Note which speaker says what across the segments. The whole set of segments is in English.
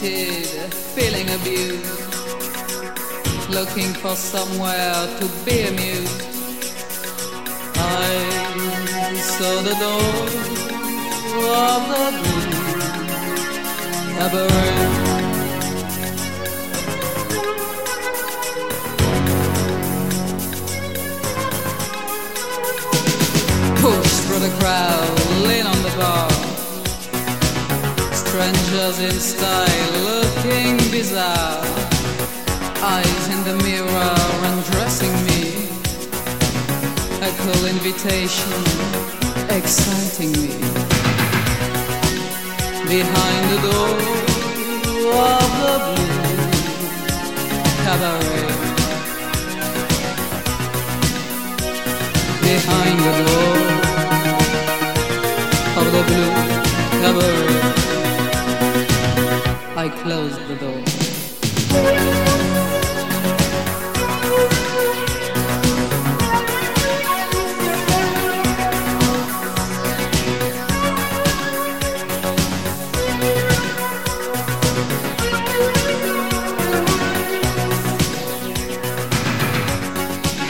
Speaker 1: dejected, feeling abused. Looking for somewhere to be amused. I saw the door of the blue cabaret. push through the crowd, Strangers in style, looking bizarre. Eyes in the mirror, undressing me. A cool invitation, exciting me. Behind the door of the blue cabaret. behind the door of the blue cabaret. I closed the door.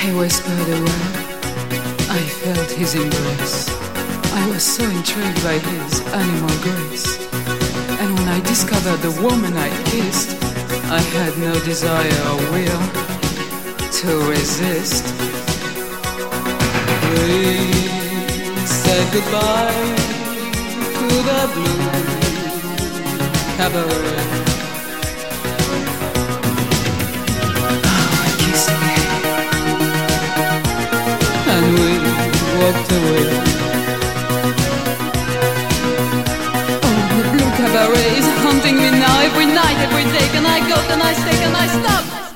Speaker 1: He whispered a word. I felt his embrace. I was so intrigued by his animal grace. Discovered the woman I kissed, I had no desire or will to resist. We said goodbye to the blue cabaret. Oh, kissing and we walked away. Every night, every day. Can I go? Can I stay? Can I stop?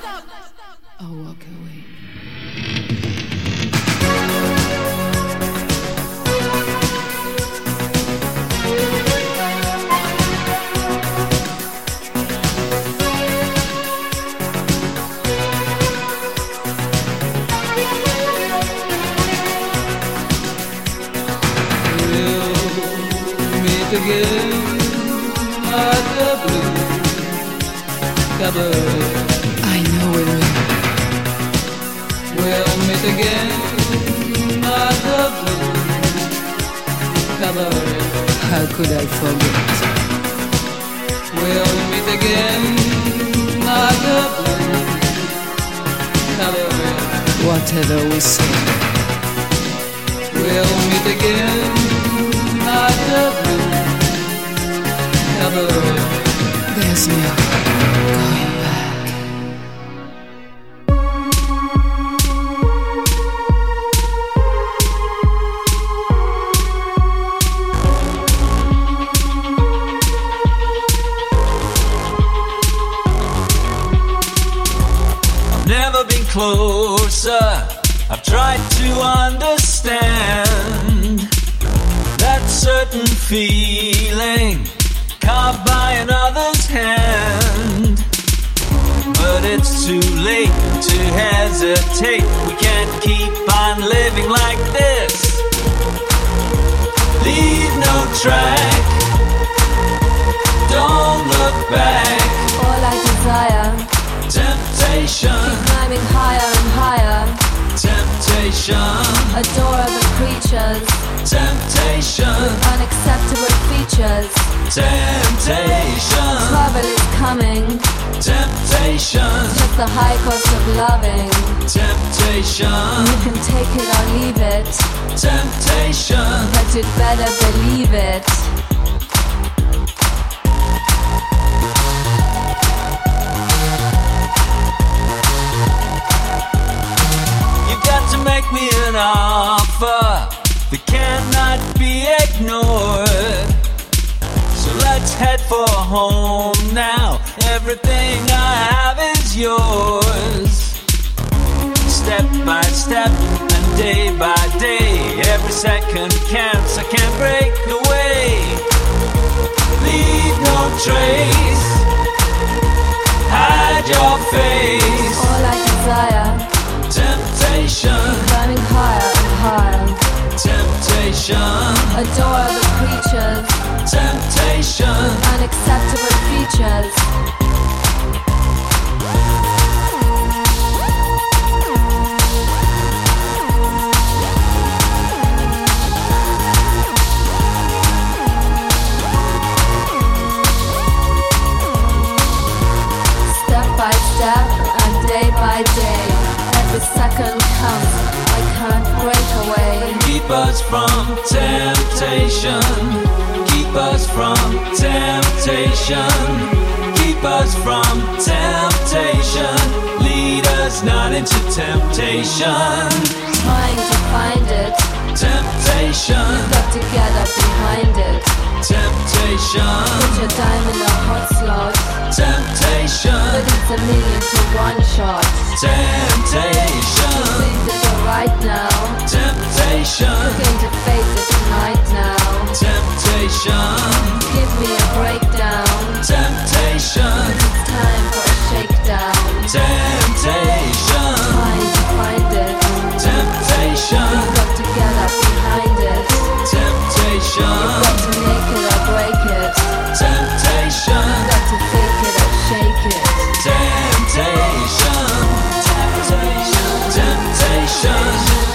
Speaker 2: Feeling carved by another's hand. But it's too late to hesitate. We can't keep on living like this. Leave no track. Don't look back.
Speaker 3: All I desire,
Speaker 2: Temptation, Keep
Speaker 3: climbing higher and higher.
Speaker 2: temptation,
Speaker 3: Adorable creatures,
Speaker 2: temptation,
Speaker 3: unacceptable features.
Speaker 2: temptation,
Speaker 3: Trouble is coming,
Speaker 2: temptation,
Speaker 3: just the high cost of loving.
Speaker 2: temptation,
Speaker 3: You can take it or leave it,
Speaker 2: temptation.
Speaker 3: but you'd better believe it.
Speaker 2: You got to make me an offer that cannot be ignored. So let's head for home now. Everything I have is yours. Step by step and day by day, every second counts. I can't break away. Leave no trace. Hide your face.
Speaker 3: All I desire, temptation. Adore the creatures.
Speaker 2: Temptation.
Speaker 3: Unacceptable features.
Speaker 2: Us from temptation, keep us from temptation, keep us from temptation, lead us not into temptation,
Speaker 3: Trying to find it,
Speaker 2: temptation, We
Speaker 3: got to get up behind it.
Speaker 2: Temptation,
Speaker 3: Put your dime in the hot slot,
Speaker 2: temptation,
Speaker 3: but it's a million to one shot.
Speaker 2: temptation,
Speaker 3: Please it right now.
Speaker 2: temptation, You're
Speaker 3: Going to face it tonight now.
Speaker 2: temptation,
Speaker 3: Give me a breakdown.
Speaker 2: temptation,
Speaker 3: It's time for a shakedown.
Speaker 2: temptation,
Speaker 3: Trying to find it,
Speaker 2: temptation,
Speaker 3: got to get up behind it.
Speaker 2: temptation, temptation,
Speaker 3: Got to fake it or shake it.
Speaker 2: temptation, temptation, temptation, temptation,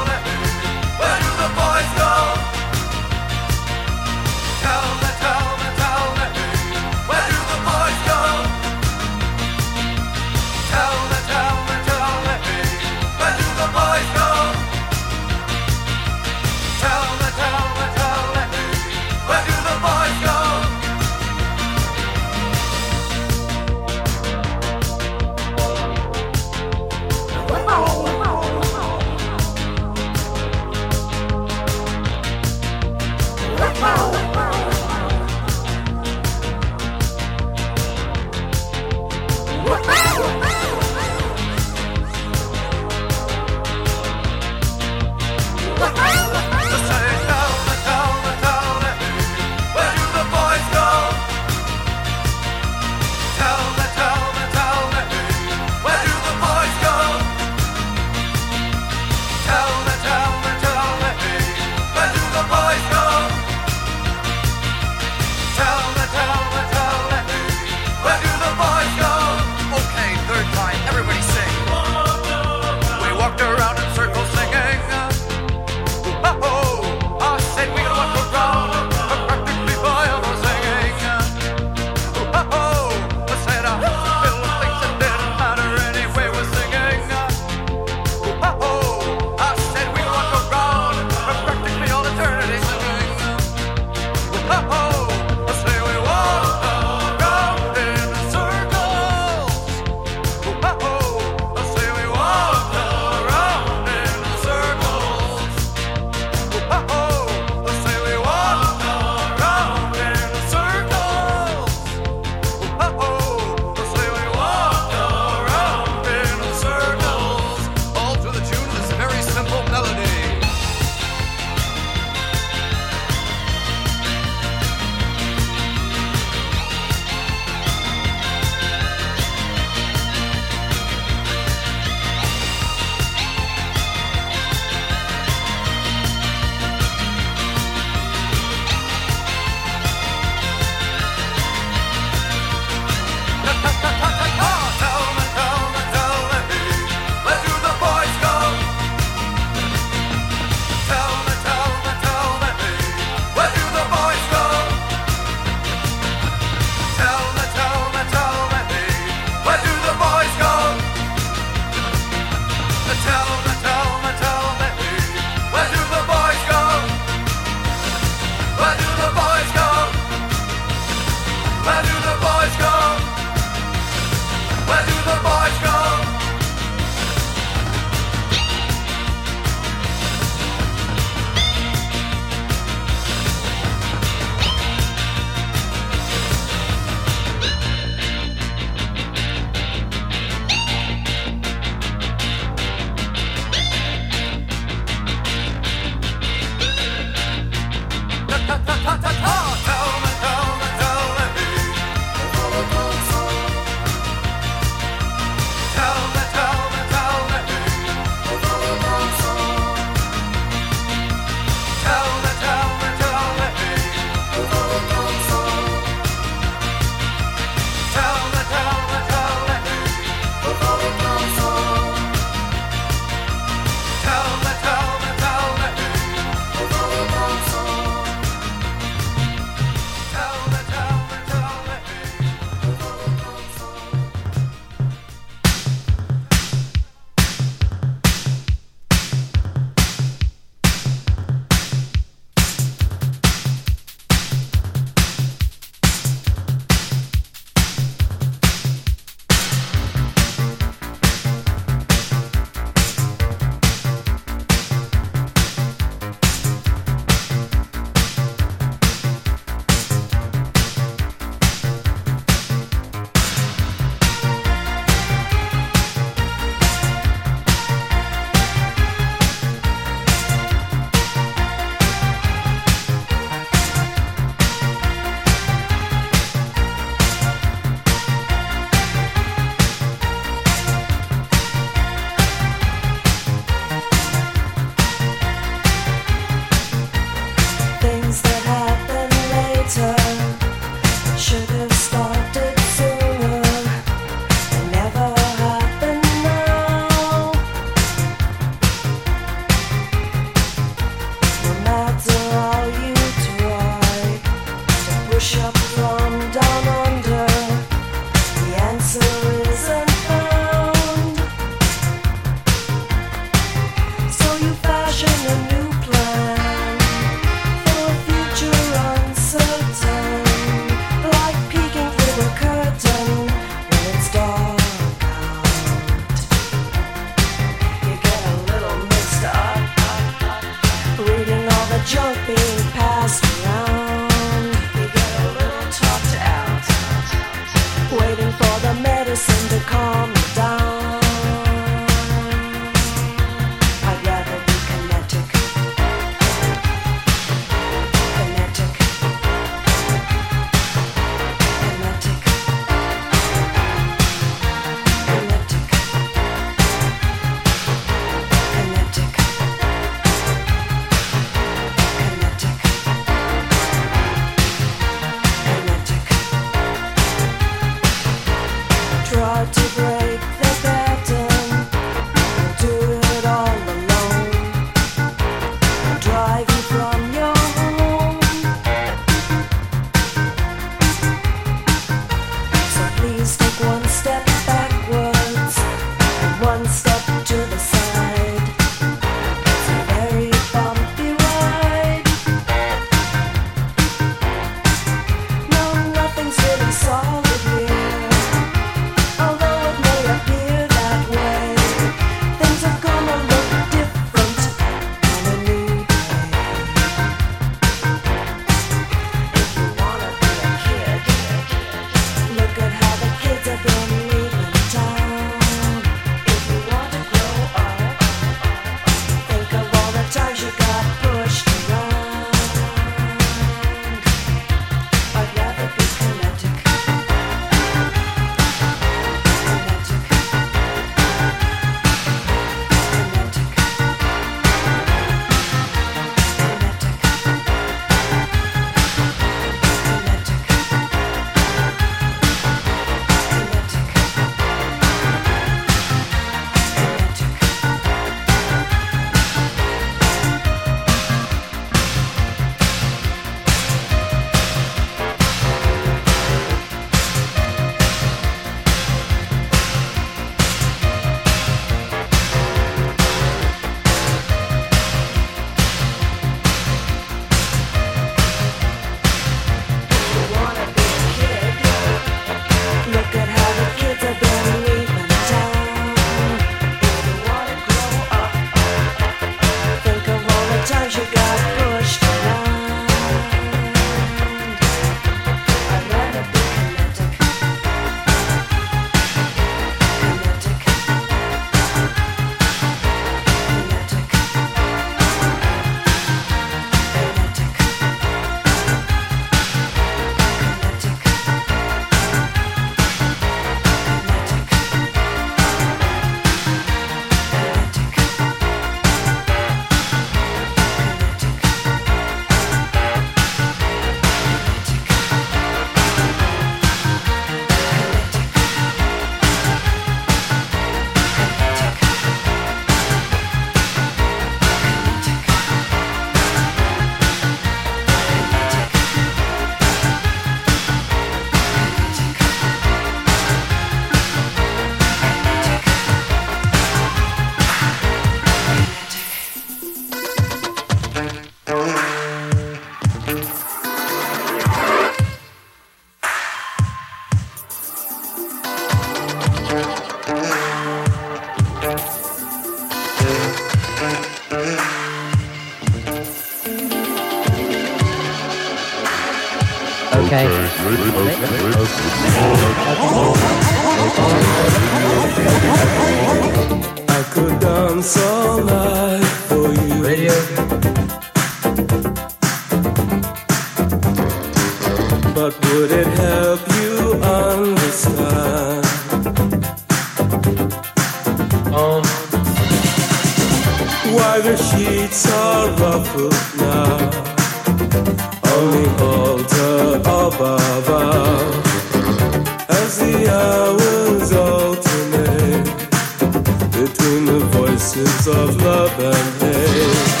Speaker 3: kisses of
Speaker 4: love and hate.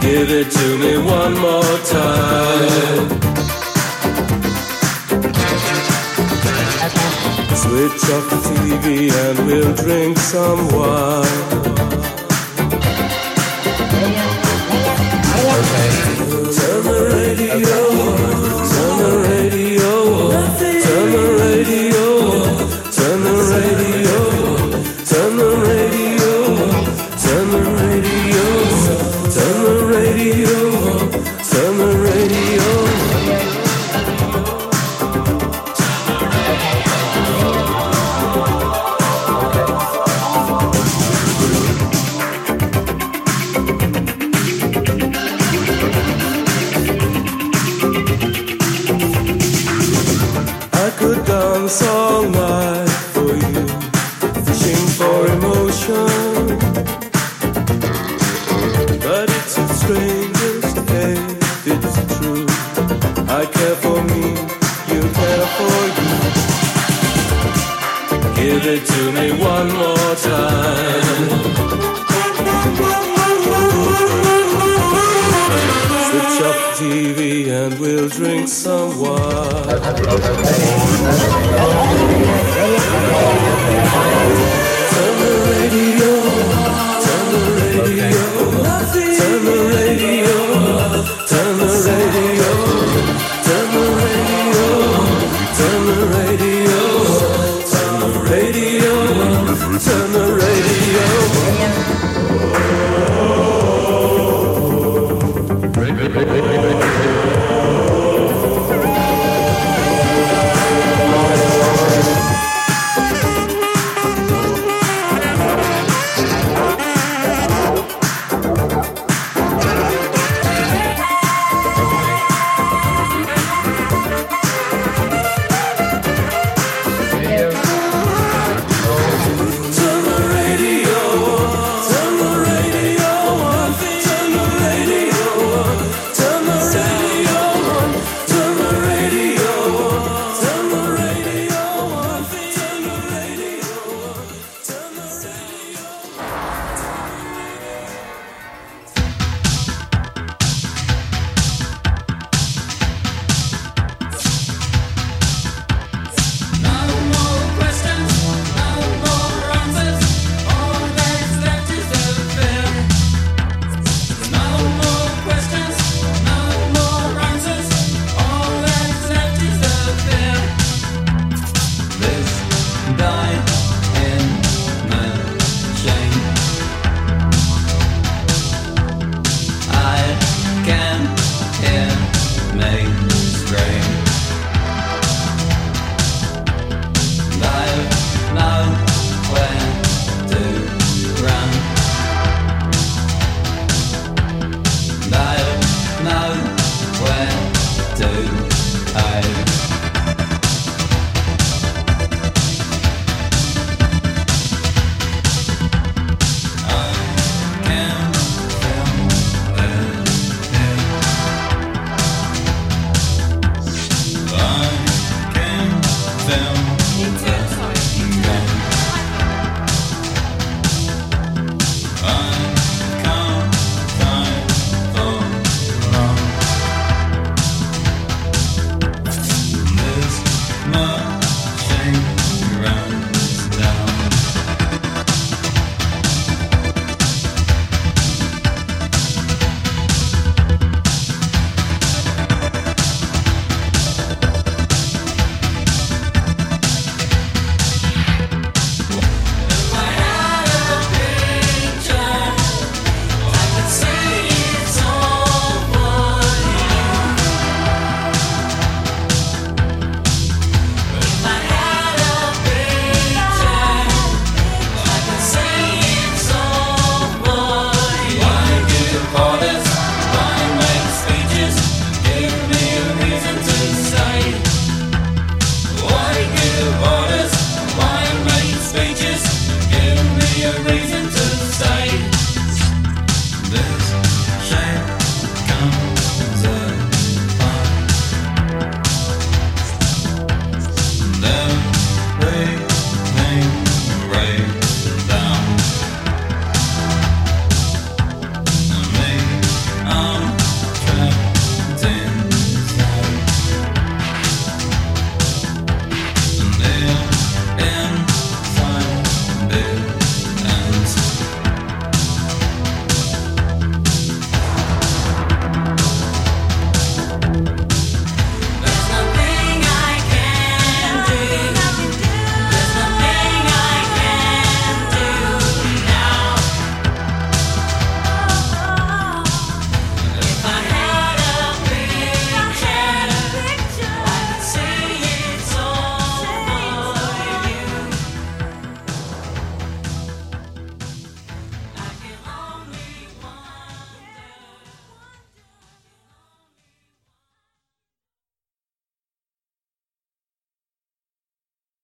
Speaker 4: Give it to me one more time. Switch off the TV and we'll drink some wine.